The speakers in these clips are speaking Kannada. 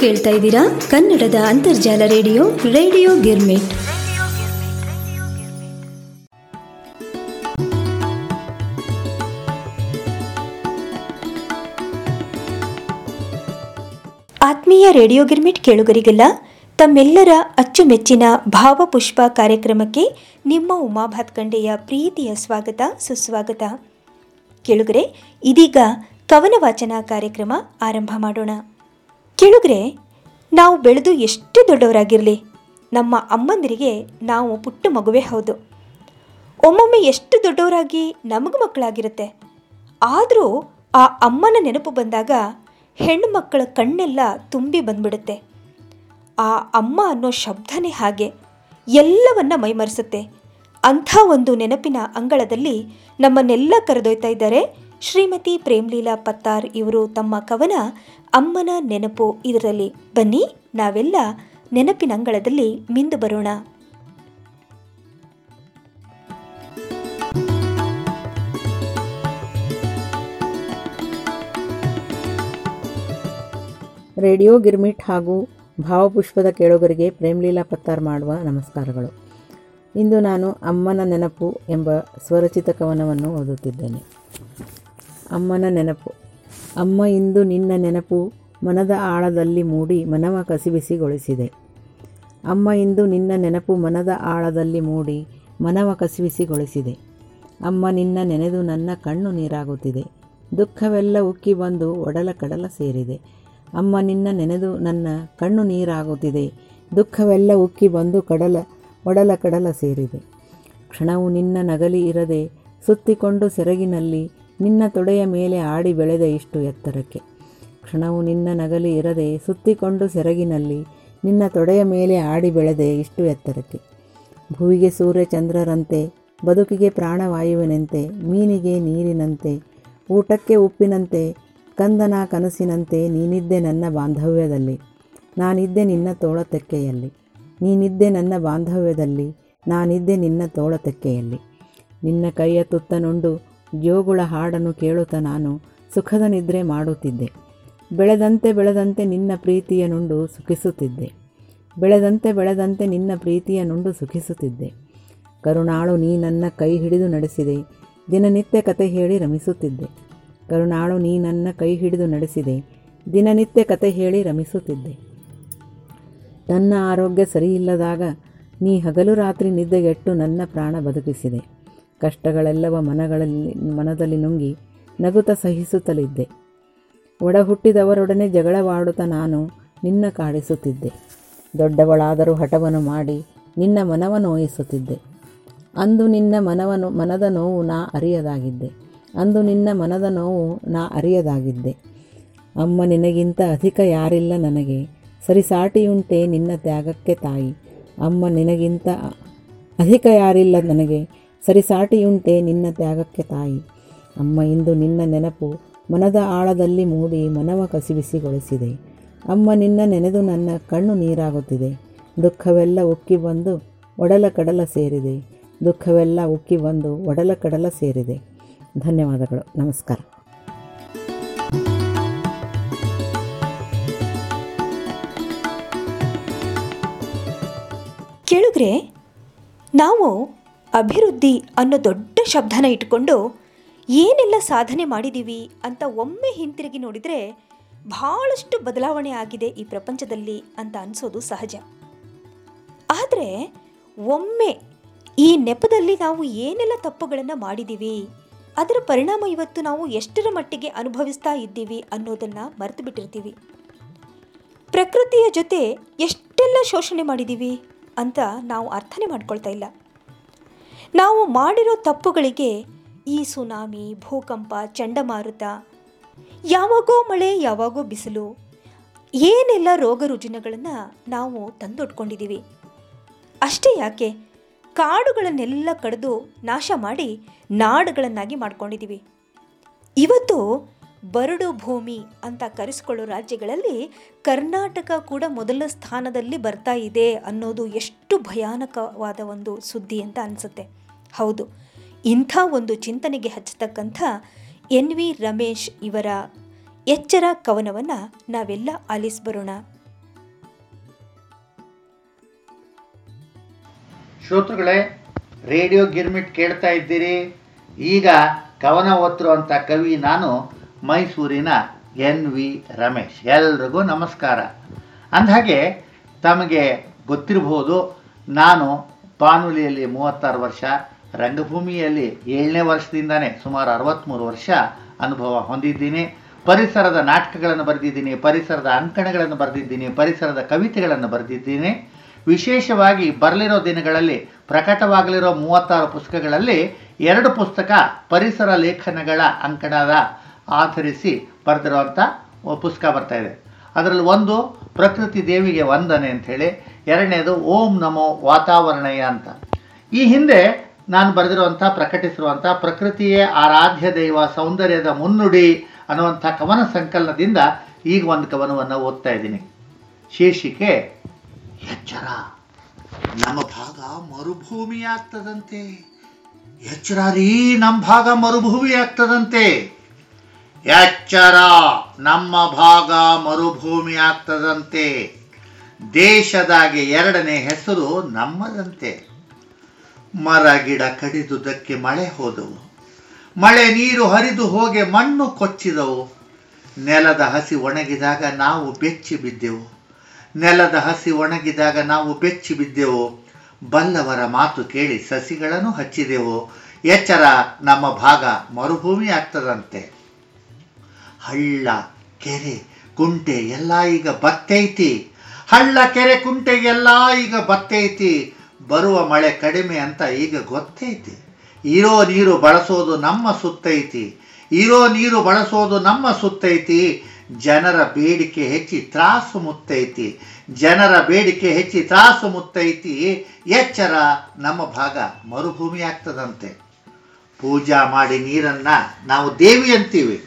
ಕೇಳ್ತಾ ಇದ್ದೀರಾ? ಕನ್ನಡದ ಅಂತರ್ಜಾಲ ರೇಡಿಯೋ ರೇಡಿಯೋ ಗಿರ್ಮಿಟ್. ಆತ್ಮೀಯ ರೇಡಿಯೋ ಗಿರ್ಮಿಟ್ ಕೇಳುಗರಿಗೆಲ್ಲ ತಮ್ಮೆಲ್ಲರ ಅಚ್ಚುಮೆಚ್ಚಿನ ಭಾವಪುಷ್ಪ ಕಾರ್ಯಕ್ರಮಕ್ಕೆ ನಿಮ್ಮ ಉಮಾ ಭಾತ್ಕಂಡೆಯ ಪ್ರೀತಿಯ ಸ್ವಾಗತ, ಸುಸ್ವಾಗತ. ಕೇಳುಗರೆ, ಇದೀಗ ಕವನ ವಾಚನ ಕಾರ್ಯಕ್ರಮ ಆರಂಭ ಮಾಡೋಣ. ಕೇಳುಗರೆ, ನಾವು ಬೆಳೆದು ಎಷ್ಟು ದೊಡ್ಡವರಾಗಿರಲಿ, ನಮ್ಮ ಅಮ್ಮಂದಿರಿಗೆ ನಾವು ಪುಟ್ಟ ಮಗುವೇ ಹೌದು. ಒಮ್ಮೊಮ್ಮೆ ಎಷ್ಟು ದೊಡ್ಡವರಾಗಿ ನಮಗೂ ಮಕ್ಕಳಾಗಿರುತ್ತೆ. ಆದರೂ ಆ ಅಮ್ಮನ ನೆನಪು ಬಂದಾಗ ಹೆಣ್ಣು ಮಕ್ಕಳ ಕಣ್ಣೆಲ್ಲ ತುಂಬಿ ಬಂದ್ಬಿಡುತ್ತೆ. ಆ ಅಮ್ಮ ಅನ್ನೋ ಶಬ್ದನೇ ಹಾಗೆ, ಎಲ್ಲವನ್ನ ಮೈಮರೆಸುತ್ತೆ. ಅಂಥ ಒಂದು ನೆನಪಿನ ಅಂಗಳದಲ್ಲಿ ನಮ್ಮನ್ನೆಲ್ಲ ಕರೆದೊಯ್ತಾ ಇದ್ದಾರೆ ಶ್ರೀಮತಿ ಪ್ರೇಮ್ಲೀಲಾ ಪತ್ತಾರ್ ಇವರು ತಮ್ಮ ಕವನ ಅಮ್ಮನ ನೆನಪು ಇದರಲ್ಲಿ. ಬನ್ನಿ, ನಾವೆಲ್ಲ ನೆನಪಿನ ಅಂಗಳದಲ್ಲಿ ಮಿಂದು ಬರೋಣ. ರೇಡಿಯೋ ಗಿರ್ಮಿಟ್ ಹಾಗೂ ಭಾವಪುಷ್ಪದ ಕೇಳುಗರಿಗೆ ಪ್ರೇಮ್ಲೀಲಾ ಪತ್ತಾರ್ ಮಾಡುವ ನಮಸ್ಕಾರಗಳು. ಇಂದು ನಾನು ಅಮ್ಮನ ನೆನಪು ಎಂಬ ಸ್ವರಚಿತ ಕವನವನ್ನು ಓದುತ್ತಿದ್ದೇನೆ. ಅಮ್ಮನ ನೆನಪು. ಅಮ್ಮ ಇಂದು ನಿನ್ನ ನೆನಪು ಮನದ ಆಳದಲ್ಲಿ ಮೂಡಿ ಮನವ ಕಸಿಬಿಸಿಗೊಳಿಸಿದೆ ಅಮ್ಮ ಇಂದು ನಿನ್ನ ನೆನಪು ಮನದ ಆಳದಲ್ಲಿ ಮೂಡಿ ಮನವ ಕಸಿವಿಸಿಗೊಳಿಸಿದೆ. ಅಮ್ಮ ನಿನ್ನ ನೆನೆದು ನನ್ನ ಕಣ್ಣು ನೀರಾಗುತ್ತಿದೆ. ದುಃಖವೆಲ್ಲ ಉಕ್ಕಿ ಬಂದು ಒಡಲ ಕಡಲ ಸೇರಿದೆ. ಅಮ್ಮ ನಿನ್ನ ನೆನೆದು ನನ್ನ ಕಣ್ಣು ನೀರಾಗುತ್ತಿದೆ. ದುಃಖವೆಲ್ಲ ಉಕ್ಕಿ ಬಂದು ಕಡಲ, ಒಡಲ ಕಡಲ ಸೇರಿದೆ. ಕ್ಷಣವು ನಿನ್ನ ನಗಲಿ ಇರದೆ ಸುತ್ತಿಕೊಂಡು ಸೆರಗಿನಲ್ಲಿ ನಿನ್ನ ತೊಡೆಯ ಮೇಲೆ ಆಡಿ ಬೆಳೆದ ಇಷ್ಟು ಎತ್ತರಕ್ಕೆ. ಕ್ಷಣವು ನಿನ್ನ ನಗಲಿ ಇರದೆ ಸುತ್ತಿಕೊಂಡು ಸೆರಗಿನಲ್ಲಿ ನಿನ್ನ ತೊಡೆಯ ಮೇಲೆ ಆಡಿ ಬೆಳೆದೆ ಇಷ್ಟು ಎತ್ತರಕ್ಕೆ. ಭುವಿಗೆ ಸೂರ್ಯ ಚಂದ್ರರಂತೆ, ಬದುಕಿಗೆ ಪ್ರಾಣವಾಯುವಿನಂತೆ, ಮೀನಿಗೆ ನೀರಿನಂತೆ, ಊಟಕ್ಕೆ ಉಪ್ಪಿನಂತೆ, ಕಂದನ ಕನಸಿನಂತೆ ನೀನಿದ್ದೆ ನನ್ನ ಬಾಂಧವ್ಯದಲ್ಲಿ. ನಾನಿದ್ದೆ ನಿನ್ನ ತೋಳತೆಕ್ಕೆಯಲ್ಲಿ. ನೀನಿದ್ದೆ ನನ್ನ ಬಾಂಧವ್ಯದಲ್ಲಿ. ನಾನಿದ್ದೆ ನಿನ್ನ ತೋಳತೆಕ್ಕೆಯಲ್ಲಿ. ನಿನ್ನ ಕೈಯ ತುತ್ತನುಂಡು ಜೋಗುಳ ಹಾಡನ್ನು ಕೇಳುತ್ತಾ ನಾನು ಸುಖದ ನಿದ್ರೆ ಮಾಡುತ್ತಿದ್ದೆ. ಬೆಳೆದಂತೆ ಬೆಳೆದಂತೆ ನಿನ್ನ ಪ್ರೀತಿಯ ನುಂಡು ಸುಖಿಸುತ್ತಿದ್ದೆ. ಬೆಳೆದಂತೆ ಬೆಳೆದಂತೆ ನಿನ್ನ ಪ್ರೀತಿಯ ನುಂಡು ಸುಖಿಸುತ್ತಿದ್ದೆ. ಕರುಣಾಳು ನೀ ನನ್ನ ಕೈ ಹಿಡಿದು ನಡೆಸಿದೆ. ದಿನನಿತ್ಯ ಕತೆ ಹೇಳಿ ರಮಿಸುತ್ತಿದ್ದೆ. ಕರುಣಾಳು ನೀ ನನ್ನ ಕೈ ಹಿಡಿದು ನಡೆಸಿದೆ. ದಿನನಿತ್ಯ ಕತೆ ಹೇಳಿ ರಮಿಸುತ್ತಿದ್ದೆ. ನನ್ನ ಆರೋಗ್ಯ ಸರಿಯಿಲ್ಲದಾಗ ನೀ ಹಗಲು ರಾತ್ರಿ ನಿದ್ದೆಗೆಟ್ಟು ನನ್ನ ಪ್ರಾಣ ಬದುಕಿಸಿದೆ. ಕಷ್ಟಗಳೆಲ್ಲವ ಮನಗಳಲ್ಲಿ, ಮನದಲ್ಲಿ ನುಂಗಿ ನಗುತ ಸಹಿಸುತ್ತಲಿದ್ದೆ. ಒಡ ಹುಟ್ಟಿದವರೊಡನೆ ಜಗಳವಾಡುತ್ತಾ ನಾನು ನಿನ್ನ ಕಾಡಿಸುತ್ತಿದ್ದೆ. ದೊಡ್ಡವಳಾದರೂ ಹಠವನ್ನು ಮಾಡಿ ನಿನ್ನ ಮನವ ನೋಯಿಸುತ್ತಿದ್ದೆ. ಅಂದು ನಿನ್ನ ಮನವನ್ನು ಮನದ ನೋವು ನಾ ಅರಿಯದಾಗಿದ್ದೆ. ಅಂದು ನಿನ್ನ ಮನದ ನೋವು ನಾ ಅರಿಯದಾಗಿದ್ದೆ. ಅಮ್ಮ ನಿನಗಿಂತ ಅಧಿಕ ಯಾರಿಲ್ಲ ನನಗೆ. ಸರಿಸಾಟಿಯುಂಟೆ ನಿನ್ನ ತ್ಯಾಗಕ್ಕೆ ತಾಯಿ. ಅಮ್ಮ ನಿನಗಿಂತ ಅಧಿಕ ಯಾರಿಲ್ಲ ನನಗೆ. ಸರಿಸಾಟಿಯುಂಟೆ ನಿನ್ನ ತ್ಯಾಗಕ್ಕೆ ತಾಯಿ. ಅಮ್ಮ, ಇಂದು ನಿನ್ನ ನೆನಪು ಮನದ ಆಳದಲ್ಲಿ ಮೂಡಿ ಮನವ ಕಸಿಬಿಸಿಗೊಳಿಸಿದೆ ಅಮ್ಮ, ನಿನ್ನ ನೆನೆದು ನನ್ನ ಕಣ್ಣು ನೀರಾಗುತ್ತಿದೆ. ದುಃಖವೆಲ್ಲ ಉಕ್ಕಿ ಬಂದು ಒಡಲ ಕಡಲ ಸೇರಿದೆ. ದುಃಖವೆಲ್ಲ ಉಕ್ಕಿ ಬಂದು ಒಡಲ ಕಡಲ ಸೇರಿದೆ. ಧನ್ಯವಾದಗಳು. ನಮಸ್ಕಾರ. ಕೇಳುಗ್ರೆ ನಾವು ಅಭಿವೃದ್ಧಿ ಅನ್ನೋ ದೊಡ್ಡ ಶಬ್ದನ ಇಟ್ಕೊಂಡು ಏನೆಲ್ಲ ಸಾಧನೆ ಮಾಡಿದ್ದೀವಿ ಅಂತ ಒಮ್ಮೆ ಹಿಂತಿರುಗಿ ನೋಡಿದರೆ ಭಾಳಷ್ಟು ಬದಲಾವಣೆ ಆಗಿದೆ ಈ ಪ್ರಪಂಚದಲ್ಲಿ ಅಂತ ಅನಿಸೋದು ಸಹಜ. ಆದರೆ ಒಮ್ಮೆ ಈ ನೆಪದಲ್ಲಿ ನಾವು ಏನೆಲ್ಲ ತಪ್ಪುಗಳನ್ನು ಮಾಡಿದ್ದೀವಿ ಅದರ ಪರಿಣಾಮ ಇವತ್ತು ನಾವು ಎಷ್ಟರ ಮಟ್ಟಿಗೆ ಅನುಭವಿಸ್ತಾ ಇದ್ದೀವಿ ಅನ್ನೋದನ್ನು ಮರೆತು ಬಿಟ್ಟಿರ್ತೀವಿ ಪ್ರಕೃತಿಯ ಜೊತೆ ಎಷ್ಟೆಲ್ಲ ಶೋಷಣೆ ಮಾಡಿದ್ದೀವಿ ಅಂತ ನಾವು ಅರ್ಥನೇ ಮಾಡ್ಕೊಳ್ತಾ ಇಲ್ಲ. ನಾವು ಮಾಡಿರೋ ತಪ್ಪುಗಳಿಗೆ ಈ ಸುನಾಮಿ, ಭೂಕಂಪ, ಚಂಡಮಾರುತ, ಯಾವಾಗೋ ಮಳೆ, ಯಾವಾಗೋ ಬಿಸಿಲು, ಏನೆಲ್ಲ ರೋಗ ರುಜಿನಗಳನ್ನು ನಾವು ತಂದೊಡ್ಕೊಂಡಿದ್ದೀವಿ ಅಷ್ಟೇ ಯಾಕೆ, ಕಾಡುಗಳನ್ನೆಲ್ಲ ಕಡಿದು ನಾಶ ಮಾಡಿ ನಾಡುಗಳನ್ನಾಗಿ ಮಾಡ್ಕೊಂಡಿದ್ದೀವಿ ಇವತ್ತು ಬರಡು ಭೂಮಿ ಅಂತ ಕರೆಸಿಕೊಳ್ಳೋ ರಾಜ್ಯಗಳಲ್ಲಿ ಕರ್ನಾಟಕ ಕೂಡ ಮೊದಲ ಸ್ಥಾನದಲ್ಲಿ ಬರ್ತಾ ಇದೆ ಅನ್ನೋದು ಎಷ್ಟು ಭಯಾನಕವಾದ ಒಂದು ಸುದ್ದಿ ಅಂತ ಅನಿಸುತ್ತೆ. ಹೌದು. ಇಂಥ ಒಂದು ಚಿಂತನೆಗೆ ಹಚ್ಚತಕ್ಕಂಥ ಎನ್ ವಿ ರಮೇಶ್ ಇವರ ಎಚ್ಚರ ಕವನವನ್ನು ನಾವೆಲ್ಲ ಆಲಿಸ್ಬರೋಣ. ಶ್ರೋತೃಗಳೇ, ರೇಡಿಯೋ ಗಿರ್ಮಿಟ್ ಕೇಳ್ತಾ ಇದ್ದೀರಿ. ಈಗ ಕವನ ಓದ್ರು ಕವಿ ನಾನು, ಮೈಸೂರಿನ ಎನ್ ವಿ ರಮೇಶ್. ಎಲ್ರಿಗೂ ನಮಸ್ಕಾರ. ಅಂದಹಾಗೆ, ತಮಗೆ ಗೊತ್ತಿರಬಹುದು ನಾನು ಬಾನುಲಿಯಲ್ಲಿ ಮೂವತ್ತಾರು ವರ್ಷ ರಂಗಭೂಮಿಯಲ್ಲಿ ಏಳನೇ ವರ್ಷದಿಂದಾನೇ ಸುಮಾರು ಅರವತ್ತ್ಮೂರು ವರ್ಷ ಅನುಭವ ಹೊಂದಿದ್ದೀನಿ. ಪರಿಸರದ ನಾಟಕಗಳನ್ನು ಬರೆದಿದ್ದೀನಿ, ಪರಿಸರದ ಅಂಕಣಗಳನ್ನು ಬರೆದಿದ್ದೀನಿ, ಪರಿಸರದ ಕವಿತೆಗಳನ್ನು ಬರೆದಿದ್ದೀನಿ. ವಿಶೇಷವಾಗಿ ಬರಲಿರೋ ದಿನಗಳಲ್ಲಿ, ಪ್ರಕಟವಾಗಲಿರೋ ಮೂವತ್ತಾರು ಪುಸ್ತಕಗಳಲ್ಲಿ ಎರಡು ಪುಸ್ತಕ ಪರಿಸರ ಲೇಖನಗಳ ಅಂಕಣದ ಆಧರಿಸಿ ಬರೆದಿರುವಂಥ ಪುಸ್ತಕ ಬರ್ತಾ ಇದೆ. ಅದರಲ್ಲಿ ಒಂದು, ಪ್ರಕೃತಿ ದೇವಿಗೆ ವಂದನೆ ಅಂಥೇಳಿ ಎರಡನೇದು ಓಂ ನಮೋ ವಾತಾವರಣಯ ಅಂತ. ಈ ಹಿಂದೆ ನಾನು ಬರೆದಿರುವಂಥ, ಪ್ರಕಟಿಸಿರುವಂಥ ಪ್ರಕೃತಿಯೇ ಆರಾಧ್ಯ ದೈವ ಸೌಂದರ್ಯದ ಮುನ್ನುಡಿ ಅನ್ನುವಂಥ ಕವನ ಸಂಕಲನದಿಂದ ಈಗ ಒಂದು ಕವನವನ್ನು ಓದ್ತಾ ಇದ್ದೀನಿ. ಶೀರ್ಷಿಕೆ, ಎಚ್ಚರ. ನಮ್ಮ ಭಾಗ ಮರುಭೂಮಿ ಆಗ್ತದಂತೆ ಎಚ್ಚರ ರೀ ನಮ್ಮ ಭಾಗ ಮರುಭೂಮಿ ಆಗ್ತದಂತೆ ಎಚ್ಚರ ನಮ್ಮ ಭಾಗ ಮರುಭೂಮಿ ಆಗ್ತದಂತೆ ದೇಶದಾಗೆ ಎರಡನೇ ಹೆಸರು ನಮ್ಮದಂತೆ. ಮರ ಗಿಡ ಕಡಿದುದಕ್ಕೆ ಮಳೆ ಹೋದವು. ಮಳೆ ನೀರು ಹರಿದು ಹೋಗಿ ಮಣ್ಣು ಕೊಚ್ಚಿದವು. ನೆಲದ ಹಸಿ ಒಣಗಿದಾಗ ನಾವು ಬೆಚ್ಚಿ ಬಿದ್ದೆವು. ನೆಲದ ಹಸಿ ಒಣಗಿದಾಗ ನಾವು ಬೆಚ್ಚಿ ಬಿದ್ದೆವು. ಬಲ್ಲವರ ಮಾತು ಕೇಳಿ ಸಸಿಗಳನ್ನು ಹಚ್ಚಿದೆವು. ಎಚ್ಚರ ನಮ್ಮ ಭಾಗ ಮರುಭೂಮಿ ಆಗ್ತದಂತೆ. ಹಳ್ಳ, ಕೆರೆ, ಕುಂಟೆ ಎಲ್ಲ ಈಗ ಬತ್ತೈತಿ. ಹಳ್ಳ, ಕೆರೆ, ಕುಂಟೆ ಎಲ್ಲ ಈಗ ಬತ್ತೈತಿ. ಬರುವ ಮಳೆ ಕಡಿಮೆ ಅಂತ ಈಗ ಗೊತ್ತೈತಿ ಇರೋ ನೀರು ಬಳಸೋದು ನಮ್ಮ ಸುತ್ತೈತಿ. ಇರೋ ನೀರು ಬಳಸೋದು ನಮ್ಮ ಸುತ್ತೈತಿ. ಜನರ ಬೇಡಿಕೆ ಹೆಚ್ಚಿ ತ್ರಾಸು ಮುತ್ತೈತಿ. ಜನರ ಬೇಡಿಕೆ ಹೆಚ್ಚಿ ತ್ರಾಸು ಮುತ್ತೈತಿ. ಎಚ್ಚರ ನಮ್ಮ ಭಾಗ ಮರುಭೂಮಿ ಆಗ್ತದಂತೆ. ಪೂಜಾ ಮಾಡಿ ನೀರನ್ನ ನಾವು ದೇವಿ ಅಂತೀವಿ.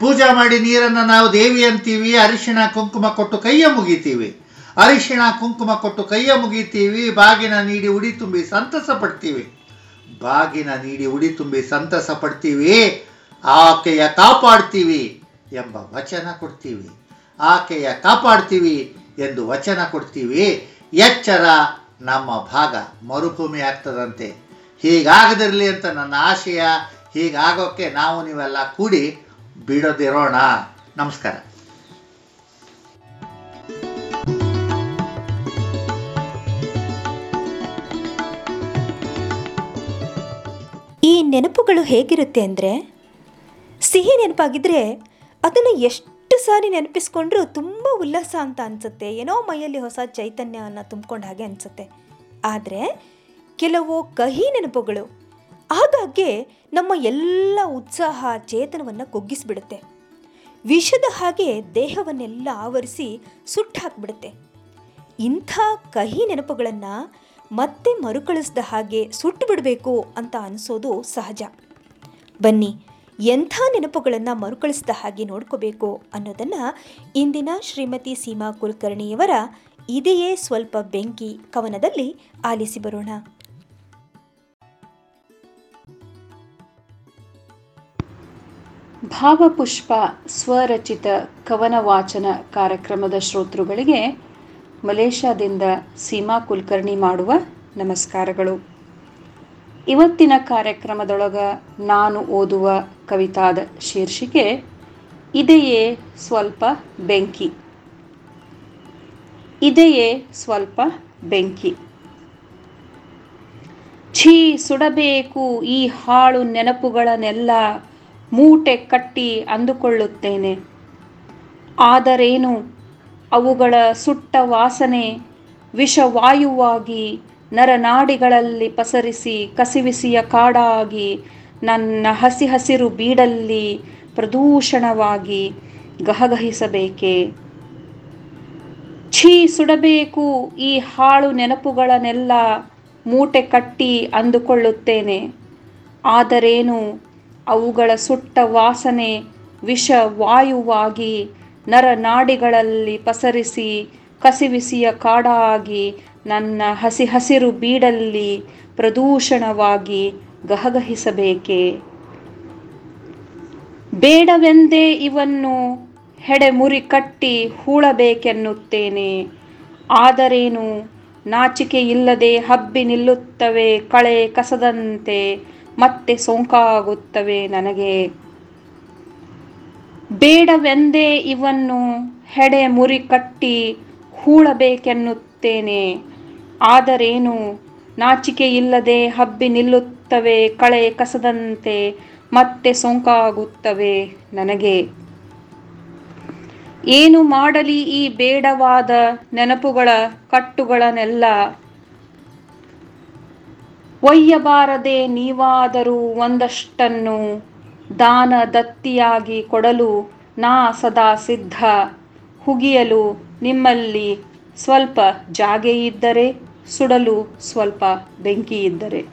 ಪೂಜಾ ಮಾಡಿ ನೀರನ್ನು ನಾವು ದೇವಿ ಅಂತೀವಿ. ಅರಿಶಿಣ, ಕುಂಕುಮ ಕೊಟ್ಟು ಕೈಯ ಮುಗಿತೀವಿ. ಅರಿಶಿಣ ಕುಂಕುಮ ಕೊಟ್ಟು ಕೈಯ ಮುಗಿತೀವಿ, ಬಾಗಿನ ನೀಡಿ ಉಡಿ ತುಂಬಿ ಸಂತಸ ಪಡ್ತೀವಿ. ಬಾಗಿನ ನೀಡಿ ಉಡಿ ತುಂಬಿ ಸಂತಸ ಪಡ್ತೀವಿ, ಆಕೆಯ ಕಾಪಾಡ್ತೀವಿ ಎಂಬ ವಚನ ಕೊಡ್ತೀವಿ. ಆಕೆಯ ಕಾಪಾಡ್ತೀವಿ ಎಂದು ವಚನ ಕೊಡ್ತೀವಿ. ಎಚ್ಚರ ನಮ್ಮ ಭಾಗ ಮರುಭೂಮಿ ಆಗ್ತದಂತೆ. ಹೀಗಾಗದಿರಲಿ ಅಂತ ನನ್ನ ಆಶಯ ಹೀಗಾಗೋಕ್ಕೆ ನಾವು ನೀವೆಲ್ಲ ಕೂಡಿ ಬಿಡೋದಿರೋಣ. ನಮಸ್ಕಾರ. ಈ ನೆನಪುಗಳು ಹೇಗಿರುತ್ತೆ ಅಂದರೆ, ಸಿಹಿ ನೆನಪಾಗಿದ್ದರೆ ಅದನ್ನು ಎಷ್ಟು ಸಾರಿ ನೆನಪಿಸ್ಕೊಂಡ್ರೂ ತುಂಬ ಉಲ್ಲಾಸ ಅಂತ ಅನಿಸುತ್ತೆ. ಏನೋ ಮೈಯಲ್ಲಿ ಹೊಸ ಚೈತನ್ಯವನ್ನು ತುಂಬಿಕೊಂಡ ಹಾಗೆ ಅನಿಸುತ್ತೆ. ಆದರೆ, ಕೆಲವು ಕಹಿ ನೆನಪುಗಳು ಆಗಾಗ್ಗೆ ನಮ್ಮ ಎಲ್ಲ ಉತ್ಸಾಹ, ಚೇತನವನ್ನು ಕುಗ್ಗಿಸಿಬಿಡುತ್ತೆ. ವಿಷದ ಹಾಗೆ ದೇಹವನ್ನೆಲ್ಲ ಆವರಿಸಿ ಸುಟ್ಟು ಹಾಕ್ಬಿಡುತ್ತೆ ಇಂಥ ಕಹಿ ನೆನಪುಗಳನ್ನು ಮತ್ತೆ ಮರುಕಳಿಸಿದ ಹಾಗೆ ಸುಟ್ಟು ಬಿಡಬೇಕು ಅಂತ ಅನಿಸೋದು ಸಹಜ. ಬನ್ನಿ, ಎಂಥ ನೆನಪುಗಳನ್ನು ಮರುಕಳಿಸಿದ ಹಾಗೆ ನೋಡ್ಕೋಬೇಕು ಅನ್ನೋದನ್ನು ಇಂದಿನ ಶ್ರೀಮತಿ ಸೀಮಾ ಕುಲಕರ್ಣಿಯವರ ಇದೆಯೇ ಸ್ವಲ್ಪ ಬೆಂಕಿ ಕವನದಲ್ಲಿ ಆಲಿಸಿ ಬರೋಣ. ಭಾವಪುಷ್ಪ ಸ್ವರಚಿತ ಕವನ ವಾಚನ ಕಾರ್ಯಕ್ರಮದ ಶ್ರೋತೃಗಳಿಗೆ ಮಲೇಷ್ಯಾದಿಂದ ಸೀಮಾ ಕುಲಕರ್ಣಿ ಮಾಡುವ ನಮಸ್ಕಾರಗಳು. ಇವತ್ತಿನ ಕಾರ್ಯಕ್ರಮದೊಳಗ ನಾನು ಓದುವ ಕವಿತಾದ ಶೀರ್ಷಿಕೆ, ಇದೆಯೇ ಸ್ವಲ್ಪ ಬೆಂಕಿ ಇದೆಯೇ ಸ್ವಲ್ಪ ಬೆಂಕಿ. ಛೀ ಸುಡಬೇಕು ಈ ಹಾಳು ನೆನಪುಗಳನ್ನೆಲ್ಲ ಮೂಟೆ ಕಟ್ಟಿ ಅಂದುಕೊಳ್ಳುತ್ತೇನೆ. ಆದರೇನು ಅವುಗಳ ಸುಟ್ಟ ವಾಸನೆ ವಿಷವಾಯುವಾಗಿ ನರನಾಡಿಗಳಲ್ಲಿ ಪಸರಿಸಿ ಕಸಿವಿಸಿಯ ಕಾಡಾಗಿ ನನ್ನ ಹಸಿ ಹಸಿರು ಬೀಡಲ್ಲಿ ಪ್ರದೂಷಣವಾಗಿ ಗಹಗಹಿಸಬೇಕೆ? ಛೀ ಸುಡಬೇಕು ಈ ಹಾಳು ನೆನಪುಗಳನ್ನೆಲ್ಲ ಮೂಟೆ ಕಟ್ಟಿ ಅಂದುಕೊಳ್ಳುತ್ತೇನೆ. ಆದರೇನು ಅವುಗಳ ಸುಟ್ಟ ವಾಸನೆ ವಿಷವಾಯುವಾಗಿ ನರನಾಡಿಗಳಲ್ಲಿ ಪಸರಿಸಿ, ಕಸಿವಿಸಿಯ ಕಾಡಾಗಿ, ನನ್ನ ಹಸಿ ಹಸಿರು ಬೀಡಲ್ಲಿ ಪ್ರದೂಷಣವಾಗಿ ಗಹಗಹಿಸಬೇಕೆ? ಬೇಡವೆಂದೇ ಇವನ್ನು ಹೆಡೆ ಮುರಿ ಕಟ್ಟಿ ಹೂಳಬೇಕೆನ್ನುತ್ತೇನೆ. ಆದರೇನು? ನಾಚಿಕೆ ಇಲ್ಲದೆ ಹಬ್ಬಿ ನಿಲ್ಲುತ್ತವೆ ಕಳೆ ಕಸದಂತೆ, ಮತ್ತೆ ಸೋಂಕಾಗುತ್ತವೆ ನನಗೆ. ಬೇಡವೆಂದೇ ಇವನ್ನು ಹೆಡೆ ಮುರಿ ಕಟ್ಟಿ ಹೂಳಬೇಕೆನ್ನುತ್ತೇನೆ. ಆದರೇನು? ನಾಚಿಕೆ ಇಲ್ಲದೆ ಹಬ್ಬಿ ನಿಲ್ಲುತ್ತವೆ ಕಳೆ ಕಸದಂತೆ, ಮತ್ತೆ ಸೊಂಕಾಗುತ್ತವೆ ನನಗೆ. ಏನು ಮಾಡಲಿ ಈ ಬೇಡವಾದ ನೆನಪುಗಳ ಕಟ್ಟುಗಳನ್ನೆಲ್ಲ? ಒಯ್ಯಬಾರದೆ ನೀವಾದರೂ ಒಂದಷ್ಟನ್ನು ದಾನ ದತ್ತಿಯಾಗಿ ಕೊಡಲು ನಾ ಸದಾ ಸಿದ್ಧ. ಹುಗಿಯಲು ನಿಮ್ಮಲ್ಲಿ ಸ್ವಲ್ಪ ಜಾಗೆಯಿದ್ದರೆ, ಸುಡಲು ಸ್ವಲ್ಪ ಬೆಂಕಿಯಿದ್ದರೆ.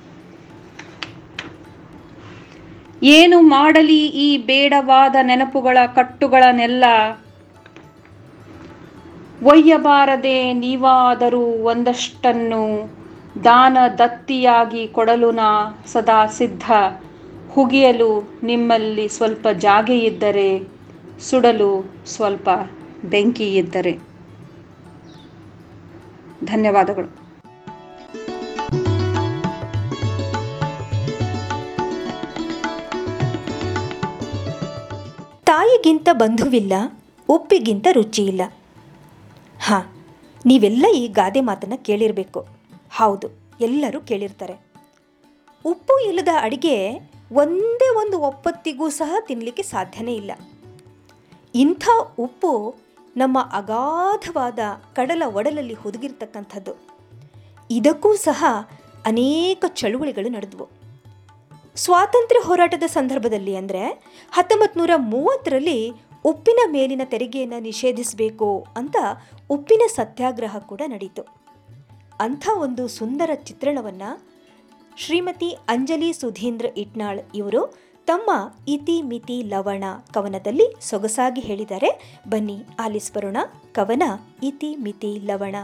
ಏನು ಮಾಡಲಿ ಈ ಬೇಡವಾದ ನೆನಪುಗಳ ಕಟ್ಟುಗಳನ್ನೆಲ್ಲ? ಒಯ್ಯಬಾರದೆ ನೀವಾದರೂ ಒಂದಷ್ಟನ್ನು ದಾನ ದತ್ತಿಯಾಗಿ ಕೊಡಲು ನಾ ಸದಾ ಸಿದ್ಧ. ಹುಗಿಯಲು ನಿಮ್ಮಲ್ಲಿ ಸ್ವಲ್ಪ ಜಾಗೆ ಇದ್ದರೆ, ಸುಡಲು ಸ್ವಲ್ಪ ಬೆಂಕಿ ಇದ್ದರೆ. ಧನ್ಯವಾದಗಳು. ತಾಯಿಗಿಂತ ಬಂಧುವಿಲ್ಲ, ಉಪ್ಪಿಗಿಂತ ರುಚಿಯಿಲ್ಲ. ಹಾಂ, ನೀವೆಲ್ಲ ಈ ಗಾದೆ ಮಾತನ್ನು ಕೇಳಿರಬೇಕು. ಹೌದು, ಎಲ್ಲರೂ ಕೇಳಿರ್ತಾರೆ. ಉಪ್ಪು ಇಲ್ಲದ ಅಡಿಗೆ ಒಂದೇ ಒಂದು ಒಪ್ಪತ್ತಿಗೂ ಸಹ ತಿನ್ನಲಿಕ್ಕೆ ಸಾಧ್ಯನೇ ಇಲ್ಲ. ಇಂಥ ಉಪ್ಪು ನಮ್ಮ ಅಗಾಧವಾದ ಕಡಲ ಒಡಲಲ್ಲಿ ಹುದುಗಿರ್ತಕ್ಕಂಥದ್ದು. ಇದಕ್ಕೂ ಸಹ ಅನೇಕ ಚಳುವಳಿಗಳು ನಡೆದವು. ಸ್ವಾತಂತ್ರ್ಯ ಹೋರಾಟದ ಸಂದರ್ಭದಲ್ಲಿ ಅಂದರೆ ಹತ್ತೊಂಬತ್ತು ನೂರ ಮೂವತ್ತರಲ್ಲಿ ಉಪ್ಪಿನ ಮೇಲಿನ ತೆರಿಗೆಯನ್ನು ನಿಷೇಧಿಸಬೇಕು ಅಂತ ಉಪ್ಪಿನ ಸತ್ಯಾಗ್ರಹ ಕೂಡ ನಡೀತು. ಅಂಥ ಒಂದು ಸುಂದರ ಚಿತ್ರಣವನ್ನು ಶ್ರೀಮತಿ ಅಂಜಲಿ ಸುಧೀಂದ್ರ ಇಟ್ನಾಳ್ ಇವರು ತಮ್ಮ ಇತಿ ಮಿತಿ ಲವಣ ಕವನದಲ್ಲಿ ಸೊಗಸಾಗಿ ಹೇಳಿದ್ದಾರೆ. ಬನ್ನಿ ಆಲಿಸ್ಬರೋಣ ಕವನ, ಇತಿ ಮಿತಿ ಲವಣ.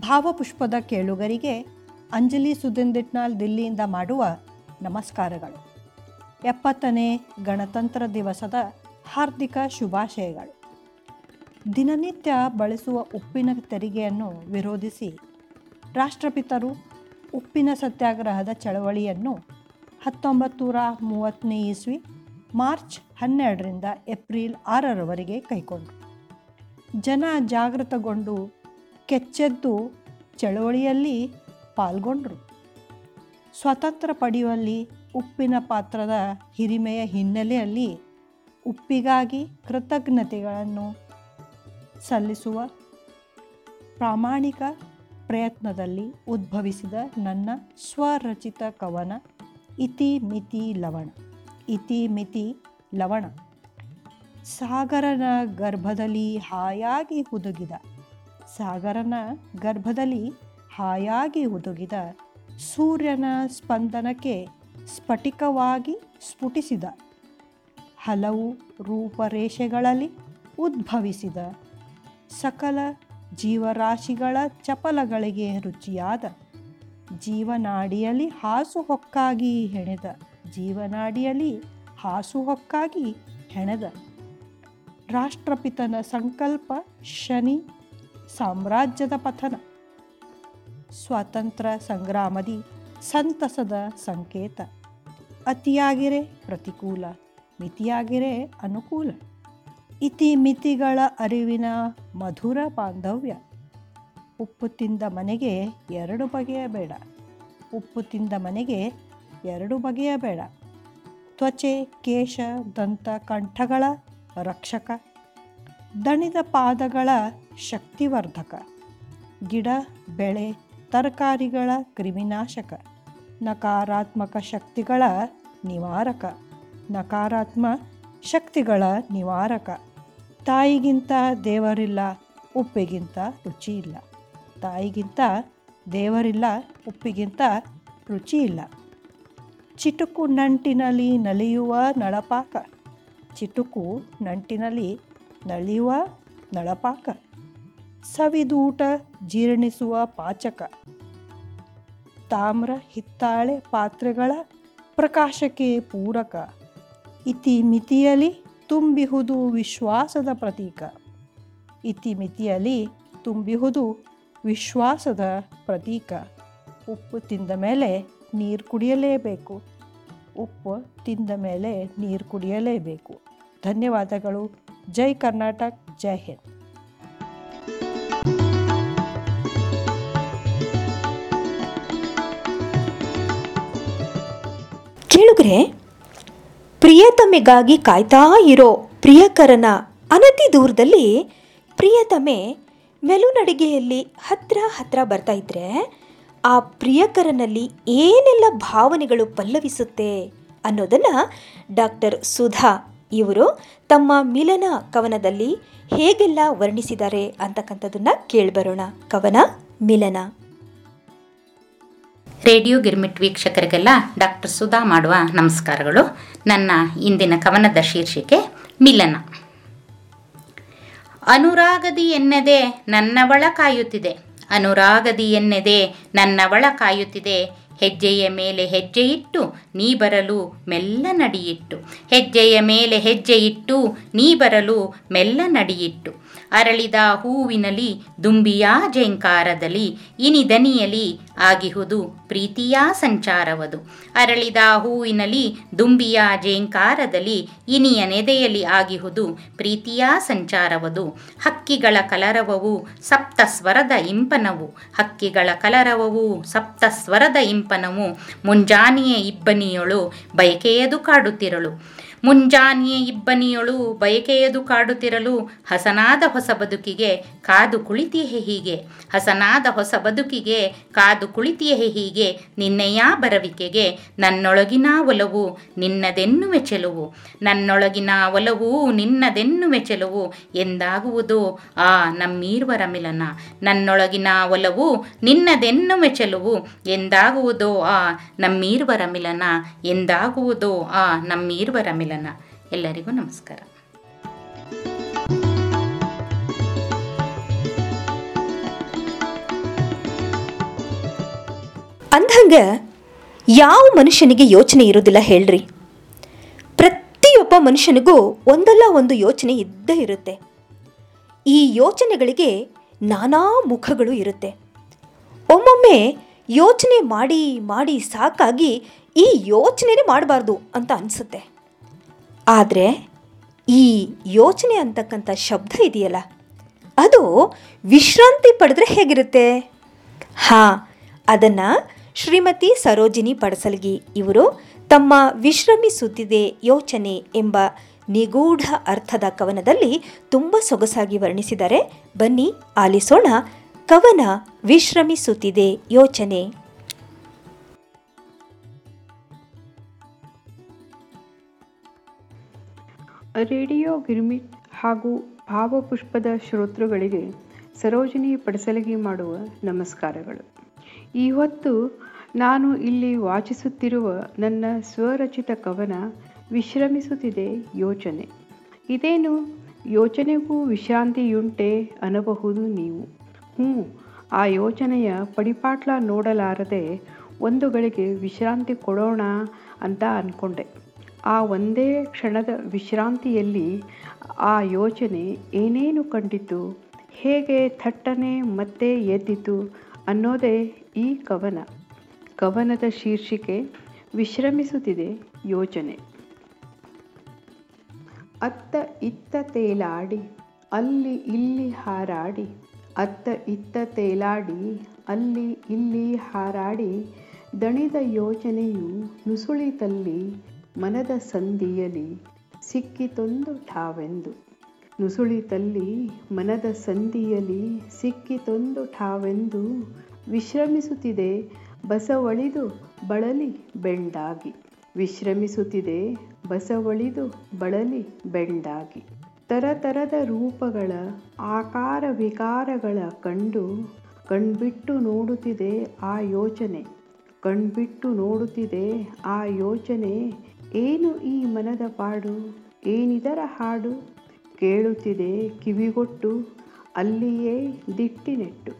ಭಾವಪುಷ್ಪದ ಕೇಳುಗರಿಗೆ ಅಂಜಲಿ ಸುಧೀಂದ್ರಿಟ್ನಾಳ್ ದಿಲ್ಲಿಯಿಂದ ಮಾಡುವ ನಮಸ್ಕಾರಗಳು. ಎಪ್ಪತ್ತನೇ ಗಣತಂತ್ರ ದಿವಸದ ಹಾರ್ದಿಕ ಶುಭಾಶಯಗಳು. ದಿನನಿತ್ಯ ಬಳಸುವ ಉಪ್ಪಿನ ತೆರಿಗೆಯನ್ನು ವಿರೋಧಿಸಿ ರಾಷ್ಟ್ರಪಿತರು ಉಪ್ಪಿನ ಸತ್ಯಾಗ್ರಹದ ಚಳವಳಿಯನ್ನು ಹತ್ತೊಂಬತ್ತು ನೂರ ಮೂವತ್ತನೇ ಇಸ್ವಿ ಮಾರ್ಚ್ ಹನ್ನೆರಡರಿಂದ ಏಪ್ರಿಲ್ ಆರರವರೆಗೆ ಕೈಗೊಂಡರು ಜನ ಜಾಗೃತಗೊಂಡು ಕೆಚ್ಚೆದ್ದು ಚಳವಳಿಯಲ್ಲಿ ಪಾಲ್ಗೊಂಡರು. ಸ್ವತಂತ್ರ ಪಡೆಯುವಲ್ಲಿ ಉಪ್ಪಿನ ಪಾತ್ರದ ಹಿರಿಮೆಯ ಹಿನ್ನೆಲೆಯಲ್ಲಿ ಉಪ್ಪಿಗಾಗಿ ಕೃತಜ್ಞತೆಗಳನ್ನು ಸಲ್ಲಿಸುವ ಪ್ರಾಮಾಣಿಕ ಪ್ರಯತ್ನದಲ್ಲಿ ಉದ್ಭವಿಸಿದ ನನ್ನ ಸ್ವರಚಿತ ಕವನ ಇತಿ ಮಿತಿ ಲವಣ. ಇತಿ ಮಿತಿ ಲವಣ. ಸಾಗರನ ಗರ್ಭದಲ್ಲಿ ಹಾಯಾಗಿ ಹುದುಗಿದ. ಸಾಗರನ ಗರ್ಭದಲ್ಲಿ ಹಾಯಾಗಿ ಹುದುಗಿದ ಸೂರ್ಯನ ಸ್ಪಂದನಕ್ಕೆ ಸ್ಫಟಿಕವಾಗಿ ಸ್ಫುಟಿಸಿದ. ಹಲವು ರೂಪರೇಷೆಗಳಲ್ಲಿ ಉದ್ಭವಿಸಿದ ಸಕಲ ಜೀವರಾಶಿಗಳ ಚಪಲಗಳಿಗೆ ರುಚಿಯಾದ ಜೀವನಾಡಿಯಲ್ಲಿ ಹಾಸುಹೊಕ್ಕಾಗಿ ಹೆಣೆದ ಜೀವನಾಡಿಯಲ್ಲಿ ಹಾಸುಹೊಕ್ಕಾಗಿ ಹೆಣೆದ. ರಾಷ್ಟ್ರಪಿತನ ಸಂಕಲ್ಪ ಶನಿ, ಸಾಮ್ರಾಜ್ಯದ ಪಥನ ಸ್ವಾತಂತ್ರ್ಯ ಸಂಗ್ರಾಮದಿ ಸಂತಸದ ಸಂಕೇತ. ಅತಿಯಾಗಿರೆ ಪ್ರತಿಕೂಲ, ಮಿತಿಯಾಗಿರೆ ಅನುಕೂಲ. ಇತಿ ಮಿತಿಗಳ ಅರಿವಿನ ಮಧುರ ಬಾಂಧವ್ಯ. ಉಪ್ಪು ತಿಂದ ಮನೆಗೆ ಎರಡು ಬಗೆಯ ಬೇಡ. ಉಪ್ಪು ತಿಂದ ಮನೆಗೆ ಎರಡು ಬಗೆಯ ಬೇಡ. ತ್ವಚೆ, ಕೇಶ, ದಂತ, ಕಂಠಗಳ ರಕ್ಷಕ. ದಣಿದ ಪಾದಗಳ ಶಕ್ತಿವರ್ಧಕ. ಗಿಡ, ಬೆಳೆ, ತರಕಾರಿಗಳ ಕ್ರಿಮಿನಾಶಕ. ನಕಾರಾತ್ಮಕ ಶಕ್ತಿಗಳ ನಿವಾರಕ. ನಕಾರಾತ್ಮ ಶಕ್ತಿಗಳ ನಿವಾರಕ. ತಾಯಿಗಿಂತ ದೇವರಿಲ್ಲ, ಉಪ್ಪಿಗಿಂತ ರುಚಿ ಇಲ್ಲ. ತಾಯಿಗಿಂತ ದೇವರಿಲ್ಲ, ಉಪ್ಪಿಗಿಂತ ರುಚಿ ಇಲ್ಲ. ಚಿಟುಕು ನಂಟಿನಲ್ಲಿ ನಲಿಯುವ ನಳಪಾಕ. ಚಿಟುಕು ನಂಟಿನಲ್ಲಿ ನಲಿಯುವ ನಳಪಾಕ. ಸವಿದೂಟ ಜೀರ್ಣಿಸುವ ಪಾಚಕ. ತಾಮ್ರ ಹಿತ್ತಾಳೆ ಪಾತ್ರೆಗಳ ಪ್ರಕಾಶಕ್ಕೆ ಪೂರಕ. ಇತಿ ಮಿತಿಯಲ್ಲಿ ತುಂಬಿಹುದು ವಿಶ್ವಾಸದ ಪ್ರತೀಕ. ಇತಿಮಿತಿಯಲ್ಲಿ ತುಂಬಿಹುದು ವಿಶ್ವಾಸದ ಪ್ರತೀಕ. ಉಪ್ಪು ತಿಂದ ಮೇಲೆ ನೀರು ಕುಡಿಯಲೇಬೇಕು. ಉಪ್ಪು ತಿಂದ ಮೇಲೆ ನೀರು ಕುಡಿಯಲೇಬೇಕು. ಧನ್ಯವಾದಗಳು. ಜೈ ಕರ್ನಾಟಕ, ಜೈ ಹಿಂದ್. ಪ್ರಿಯತಮೆಗಾಗಿ ಕಾಯ್ತಾ ಇರೋ ಪ್ರಿಯಕರನ ಅನತಿ ದೂರದಲ್ಲಿ ಪ್ರಿಯತಮೆ ಮೆಲುನಡಿಗೆಯಲ್ಲಿ ಹತ್ರ ಹತ್ರ ಬರ್ತಾ ಇದ್ರೆ ಆ ಪ್ರಿಯಕರನಲ್ಲಿ ಏನೆಲ್ಲ ಭಾವನೆಗಳು ಪಲ್ಲವಿಸುತ್ತೆ ಅನ್ನೋದನ್ನು ಡಾಕ್ಟರ್ ಸುಧಾ ಇವರು ತಮ್ಮ ಮಿಲನ ಕವನದಲ್ಲಿ ಹೇಗೆಲ್ಲ ವರ್ಣಿಸಿದ್ದಾರೆ ಅಂತಕ್ಕಂಥದ್ದನ್ನು ಕೇಳಿಬರೋಣ. ಕವನ, ಮಿಲನ. ರೇಡಿಯೋ ಗಿರ್ಮಿಟ್ ವೀಕ್ಷಕರಿಗೆಲ್ಲ ಡಾಕ್ಟರ್ ಸುಧಾ ಮಾಡುವ ನಮಸ್ಕಾರಗಳು. ನನ್ನ ಇಂದಿನ ಕವನದ ಶೀರ್ಷಿಕೆ, ಮಿಲನ. ಅನುರಾಗದಿ ಎನ್ನದೆ ನನ್ನವಳ ಕಾಯುತ್ತಿದೆ. ಅನುರಾಗದಿ ಎನ್ನದೆ ನನ್ನವಳ ಕಾಯುತ್ತಿದೆ. ಹೆಜ್ಜೆಯ ಮೇಲೆ ಹೆಜ್ಜೆ ಇಟ್ಟು ನೀ ಬರಲು ಮೆಲ್ಲ ನಡಿಯಿಟ್ಟು. ಹೆಜ್ಜೆಯ ಮೇಲೆ ಹೆಜ್ಜೆ ಇಟ್ಟು ನೀ ಬರಲು ಮೆಲ್ಲ ನಡಿಯಿಟ್ಟು. ಅರಳಿದ ಹೂವಿನಲಿ ದುಂಬಿಯ ಜೇಂಕಾರದಲಿ ಇನಿದನಿಯಲಿ ಆಗಿಹುದು ಪ್ರೀತಿಯ ಸಂಚಾರವದು. ಅರಳಿದ ಹೂವಿನಲಿ ದುಂಬಿಯ ಜೇಂಕಾರದಲ್ಲಿ, ಇನಿಯ ನೆದೆಯಲ್ಲಿ ಆಗಿಹುದು ಪ್ರೀತಿಯ ಸಂಚಾರವದು. ಹಕ್ಕಿಗಳ ಕಲರವವು ಸಪ್ತ ಸ್ವರದ ಇಂಪನವು. ಹಕ್ಕಿಗಳ ಕಲರವವು ಸಪ್ತ ಸ್ವರದ ಇಂಪನವು. ಮುಂಜಾನೆಯ ಇಬ್ಬನಿಯೊಳು ಬಯಕೆಯದು ಕಾಡುತ್ತಿರಳು. ಮುಂಜಾನೆಯ ಇಬ್ಬನಿಯೊಳು ಬಯಕೆಯದು ಕಾಡುತ್ತಿರಲು ಹಸನಾದ ಹೊಸ ಬದುಕಿಗೆ ಕಾದು ಕುಳಿತಿಯೇ ಹೀಗೆ. ಹಸನಾದ ಹೊಸ ಬದುಕಿಗೆ ಕಾದು ಕುಳಿತಿಯೇ ಹೀಗೆ. ನಿನ್ನೆಯ ಬರವಿಕೆಗೆ ನನ್ನೊಳಗಿನ ಒಲವು ನಿನ್ನದೆನ್ನುವೆ ಚೆಲುವು. ನನ್ನೊಳಗಿನ ಒಲವು ನಿನ್ನದೆನ್ನುವೆ ಚೆಲುವು. ಎಂದಾಗುವುದು ಆ ನಮ್ಮೀರ್ವರ ಮಿಲನ. ನನ್ನೊಳಗಿನ ಒಲವು ನಿನ್ನದೆನ್ನುವೆ ಚೆಲುವು. ಎಂದಾಗುವುದೋ ಆ ನಮ್ಮೀರ್ವರ ಮಿಲನ. ಎಂದಾಗುವುದೋ ಆ ನಮ್ಮೀರ್ವರ ಮಿಲನ. ಎಲ್ಲರಿಗೂ ನಮಸ್ಕಾರ. ಅಂದಂಗ ಯಾವ ಮನುಷ್ಯನಿಗೆ ಯೋಚನೆ ಇರೋದಿಲ್ಲ ಹೇಳ್ರಿ. ಪ್ರತಿಯೊಬ್ಬ ಮನುಷ್ಯನಿಗೂ ಒಂದಲ್ಲ ಒಂದು ಯೋಚನೆ ಇದ್ದೇ ಇರುತ್ತೆ. ಈ ಯೋಚನೆಗಳಿಗೆ ನಾನಾ ಮುಖಗಳು ಇರುತ್ತೆ. ಒಮ್ಮೊಮ್ಮೆ ಯೋಚನೆ ಮಾಡಿ ಮಾಡಿ ಸಾಕಾಗಿ ಈ ಯೋಚನೆನೇ ಮಾಡಬಾರ್ದು ಅಂತ ಅನಿಸುತ್ತೆ. ಆದರೆ ಈ ಯೋಚನೆ ಅಂತಕ್ಕಂಥ ಶಬ್ದ ಇದೆಯಲ್ಲ? ಅದು ವಿಶ್ರಾಂತಿ ಪಡೆದ್ರೆ ಹೇಗಿರುತ್ತೆ? ಹಾಂ, ಅದನ್ನು ಶ್ರೀಮತಿ ಸರೋಜಿನಿ ಪಡಸಲ್ಗಿ ಇವರು ತಮ್ಮ ವಿಶ್ರಮಿಸುತ್ತಿದೆ ಯೋಚನೆ ಎಂಬ ನಿಗೂಢ ಅರ್ಥದ ಕವನದಲ್ಲಿ ತುಂಬ ಸೊಗಸಾಗಿ ವರ್ಣಿಸಿದ್ದಾರೆ. ಬನ್ನಿ ಆಲಿಸೋಣ ಕವನ ವಿಶ್ರಮಿಸುತ್ತಿದೆ ಯೋಚನೆ. ರೇಡಿಯೋ ಗಿರ್ಮಿಟ್ ಹಾಗೂ ಭಾವಪುಷ್ಪದ ಶ್ರೋತೃಗಳಿಗೆ ಸರೋಜಿನಿ ಪಡಿಸಲಗಿ ಮಾಡುವ ನಮಸ್ಕಾರಗಳು. ಈ ಹೊತ್ತು ನಾನು ಇಲ್ಲಿ ವಾಚಿಸುತ್ತಿರುವ ನನ್ನ ಸ್ವರಚಿತ ಕವನ ವಿಶ್ರಮಿಸುತ್ತಿದೆ ಯೋಚನೆ. ಇದೇನು? ಯೋಚನೆಗೂ ವಿಶ್ರಾಂತಿಯುಂಟೆ ಅನ್ನಬಹುದು ನೀವು. ಹ್ಞೂ, ಆ ಯೋಚನೆಯ ಪಡಿಪಾಟ್ಲ ನೋಡಲಾರದೆ ಒಂದು ಗಳಿಗೆ ವಿಶ್ರಾಂತಿ ಕೊಡೋಣ ಅಂತ ಅಂದ್ಕೊಂಡೆ ಆ ಒಂದೇ ಕ್ಷಣದ ವಿಶ್ರಾಂತಿಯಲ್ಲಿ ಆ ಯೋಚನೆ ಏನೇನು ಕಂಡಿತು? ಹೇಗೆ ಥಟ್ಟನೆ ಮತ್ತೆ ಎದ್ದಿತು ಅನ್ನೋದೇ ಈ ಕವನ. ಕವನದ ಶೀರ್ಷಿಕೆ ವಿಶ್ರಮಿಸುತ್ತಿದೆ ಯೋಚನೆ. ಅತ್ತ ಇತ್ತ ತೇಲಾಡಿ, ಅಲ್ಲಿ ಇಲ್ಲಿ ಹಾರಾಡಿ, ಅತ್ತ ಇತ್ತ ತೇಲಾಡಿ, ಅಲ್ಲಿ ಇಲ್ಲಿ ಹಾರಾಡಿ, ದಣಿದ ಯೋಚನೆಯು ನುಸುಳಿತಲ್ಲಿ ಮನದ ಸಂಧಿಯಲಿ ಸಿಕ್ಕಿತೊಂದು ಠಾವೆಂದು. ನುಸುಳಿತಲ್ಲಿ ಮನದ ಸಂಧಿಯಲಿ ಸಿಕ್ಕಿತೊಂದು ಠಾವೆಂದು ವಿಶ್ರಮಿಸುತ್ತಿದೆ ಬಸವಳಿದು ಬಳಲಿ ಬೆಂಡಾಗಿ. ವಿಶ್ರಮಿಸುತ್ತಿದೆ ಬಸವಳಿದು ಬಳಲಿ ಬೆಂಡಾಗಿ. ತರತರದ ರೂಪಗಳ ಆಕಾರ ವಿಕಾರಗಳ ಕಂಡು ಕಣ್ಬಿಟ್ಟು ನೋಡುತ್ತಿದೆ ಆ ಯೋಚನೆ. ಕಣ್ಬಿಟ್ಟು ನೋಡುತ್ತಿದೆ ಆ ಯೋಚನೆ ಏನು ಈ ಮನದ ಪಾಡು? ಏನಿದರ ಹಾಡು? ಕೇಳುತ್ತಿದೆ ಕಿವಿಗೊಟ್ಟು, ಅಲ್ಲಿಯೇ ದಿಟ್ಟಿನೆಟ್ಟು.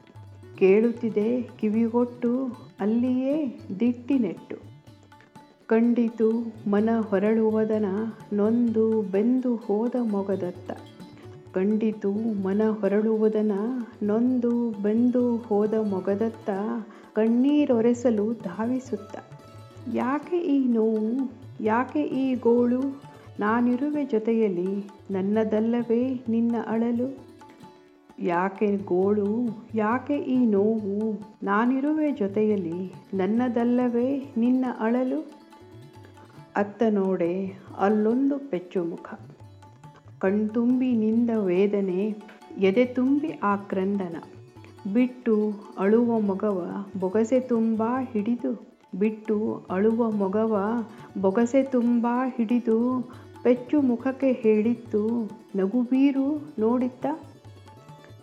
ಕೇಳುತ್ತಿದೆ ಕಿವಿಗೊಟ್ಟು, ಅಲ್ಲಿಯೇ ದಿಟ್ಟಿನೆಟ್ಟು. ಕಂಡಿತು ಮನ ಹೊರಳುವದನ ನೊಂದು ಬೆಂದು ಹೋದ ಮೊಗದತ್ತ. ಕಂಡಿತು ಮನ ಹೊರಳುವುದನ ನೊಂದು ಬೆಂದು ಹೋದ ಮೊಗದತ್ತ ಕಣ್ಣೀರೊರೆಸಲು ಧಾವಿಸುತ್ತ. ಯಾಕೆ ಈ ನೋವು? ಯಾಕೆ ಈ ಗೋಳು? ನಾನಿರುವೆ ಜೊತೆಯಲ್ಲಿ ನನ್ನದಲ್ಲವೇ ನಿನ್ನ ಅಳಲು. ಯಾಕೆ ಗೋಳು? ಯಾಕೆ ಈ ನೋವು? ನಾನಿರುವೆ ಜೊತೆಯಲ್ಲಿ ನನ್ನದಲ್ಲವೇ ನಿನ್ನ ಅಳಲು. ಅತ್ತ ನೋಡೆ ಅಲ್ಲೊಂದು ಪೆಚ್ಚು ಮುಖ ಕಣ್ತುಂಬಿ ನಿಂದ ವೇದನೆ, ಎದೆ ತುಂಬಿ ಆ ಕ್ರಂದನ. ಬಿಟ್ಟು ಅಳುವ ಮೊಗವ, ಬೊಗಸೆ ತುಂಬ ಹಿಡಿದು. ಬಿಟ್ಟು ಅಳುವ ಮೊಗವ ಬೊಗಸೆ ತುಂಬ ಹಿಡಿದು ಪೆಚ್ಚು ಮುಖಕ್ಕೆ ಹೇಳಿತ್ತು, ನಗುಬೀರು ನೋಡಿತ್ತ?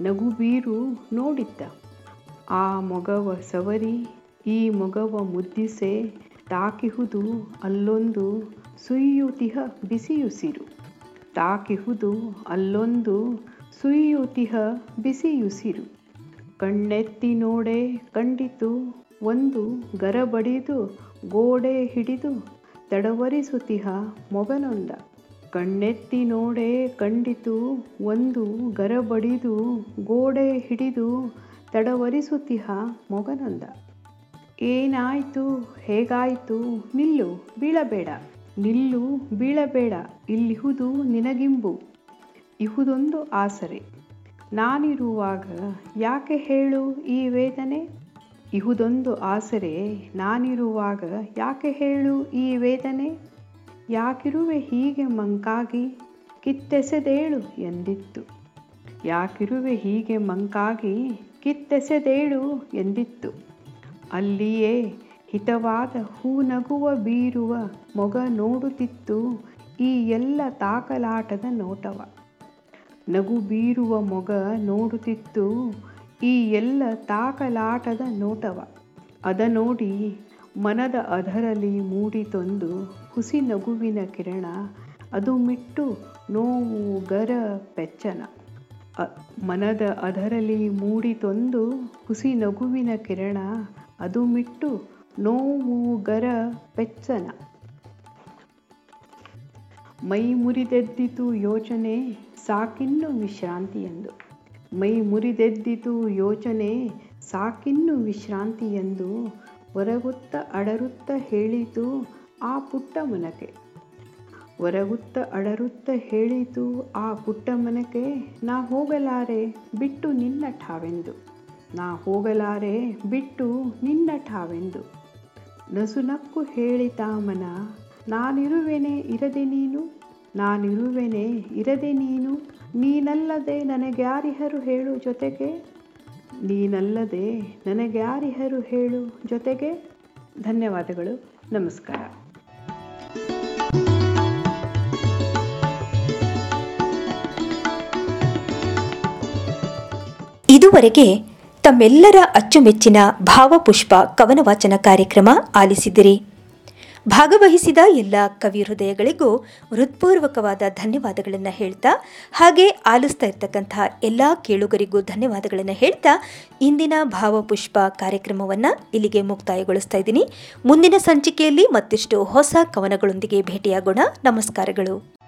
ನಗುಬೀರು ನೋಡಿತ್ತ? ಆ ಮೊಗವ ಸವರಿ, ಈ ಮೊಗವ ಮುದ್ದಿಸೆ ತಾಕಿಹುದು ಅಲ್ಲೊಂದು ಸುಯ್ಯುತಿಹ ಬಿಸಿಯುಸಿರು. ತಾಕಿಹುದು ಅಲ್ಲೊಂದು ಸುಯ್ಯುತಿಹ ಬಿಸಿಯುಸಿರು. ಕಣ್ಣೆತ್ತಿ ನೋಡೆ ಕಂಡಿತು ಒಂದು ಗರಬಡಿದು ಗೋಡೆ ಹಿಡಿದು ತಡವರಿಸುತ್ತಿಹ ಮೊಗನೊಂದ. ಕಣ್ಣೆತ್ತಿ ನೋಡೆ ಕಂಡಿತು ಒಂದು ಗರಬಡಿದು ಗೋಡೆ ಹಿಡಿದು ತಡವರಿಸುತ್ತಿಹ ಮೊಗನೊಂದ. ಏನಾಯಿತು? ಹೇಗಾಯಿತು? ನಿಲ್ಲು, ಬೀಳಬೇಡ. ನಿಲ್ಲು, ಬೀಳಬೇಡ. ಇಲ್ಲಿಹುದು ನಿನಗಿಂಬು. ಇಹುದೊಂದು ಆಸರೆ. ನಾನಿರುವಾಗ ಯಾಕೆ ಹೇಳು ಈ ವೇದನೆ? ಇಹುದೊಂದು ಆಸರೆ ನಾನಿರುವಾಗ ಯಾಕೆ ಹೇಳು ಈ ವೇದನೆ? ಯಾಕಿರುವೆ ಹೀಗೆ ಮಂಕಾಗಿ? ಕಿತ್ತೆಸೆದೇಳು ಎಂದಿತ್ತು. ಯಾಕಿರುವೆ ಹೀಗೆ ಮಂಕಾಗಿ? ಕಿತ್ತೆಸೆದೇಳು ಎಂದಿತ್ತು. ಅಲ್ಲಿಯೇ ಹಿತವಾದ ಹೂ ನಗುವ ಬೀರುವ ಮೊಗ ನೋಡುತ್ತಿತ್ತು ಈ ಎಲ್ಲ ತಾಕಲಾಟದ ನೋಟವ. ನಗು ಬೀರುವ ಮೊಗ ನೋಡುತ್ತಿತ್ತು ಈ ಎಲ್ಲ ತಾಕಲಾಟದ ನೋಟವ. ಅದ ನೋಡಿ ಮನದ ಅಧರಲ್ಲಿ ಮೂಡಿತೊಂದು ಹುಸಿ ನಗುವಿನ ಕಿರಣ, ಅದು ಮಿಟ್ಟು ನೋವು ಗರ ಪೆಚ್ಚನ ಮನದ ಮೂಡಿ ಮೂಡಿತೊಂದು ಹುಸಿ ನಗುವಿನ ಕಿರಣ, ಅದು ಮಿಟ್ಟು ನೋವು ಗರ ಪೆಚ್ಚನ ಮೈ ಮುರಿದೆದ್ದಿತು ಯೋಚನೆ, ಸಾಕಿನ್ನು ವಿಶ್ರಾಂತಿ ಎಂದು ಮೈ ಮುರಿದೆದ್ದಿತು ಯೋಚನೆ, ಸಾಕಿನ್ನು ವಿಶ್ರಾಂತಿ ಎಂದು ಹೊರಗುತ್ತ ಅಡರುತ್ತ ಹೇಳಿತು ಆ ಪುಟ್ಟ ಮನಕೆ ಹೊರಗುತ್ತ ಅಡರುತ್ತ ಹೇಳಿತು ಆ ಪುಟ್ಟ ಮನಕೆ ನಾ ಹೋಗಲಾರೆ ಬಿಟ್ಟು ನಿನ್ನ ಠಾವೆಂದು. ನಾ ಹೋಗಲಾರೆ ಬಿಟ್ಟು ನಿನ್ನ ಠಾವೆಂದು. ನಸುನಕ್ಕು ಹೇಳಿತಾ ಮನ ನಾನಿರುವೆನೆ ಇರದೆ ನೀನು? ನಾನಿರುವೆನೆ ಇರದೆ ನೀನು? ನೀನಲ್ಲದೆ ನನಗ್ಯಾರಿಹರು ಹೇಳು ಜೊತೆಗೆ. ನೀನಲ್ಲದೆ ನನಗ್ಯಾರಿಹರು ಹೇಳು ಜೊತೆಗೆ. ಧನ್ಯವಾದಗಳು. ನಮಸ್ಕಾರ. ಇದುವರೆಗೆ ತಮ್ಮೆಲ್ಲರ ಅಚ್ಚುಮೆಚ್ಚಿನ ಭಾವಪುಷ್ಪ ಕವನ ವಾಚನ ಕಾರ್ಯಕ್ರಮ ಆಲಿಸಿದಿರಿ. ಭಾಗವಹಿಸಿದ ಎಲ್ಲ ಕವಿ ಹೃದಯಗಳಿಗೂ ಹೃತ್ಪೂರ್ವಕವಾದ ಧನ್ಯವಾದಗಳನ್ನು ಹೇಳ್ತಾ, ಹಾಗೆ ಆಲಿಸ್ತಾ ಇರ್ತಕ್ಕಂತಹ ಎಲ್ಲ ಕೇಳುಗರಿಗೂ ಧನ್ಯವಾದಗಳನ್ನು ಹೇಳ್ತಾ, ಇಂದಿನ ಭಾವಪುಷ್ಪ ಕಾರ್ಯಕ್ರಮವನ್ನು ಇಲ್ಲಿಗೆ ಮುಕ್ತಾಯಗೊಳಿಸ್ತಾ ಇದ್ದೀನಿ. ಮುಂದಿನ ಸಂಚಿಕೆಯಲ್ಲಿ ಮತ್ತಿಷ್ಟು ಹೊಸ ಕವನಗಳೊಂದಿಗೆ ಭೇಟಿಯಾಗೋಣ. ನಮಸ್ಕಾರಗಳು.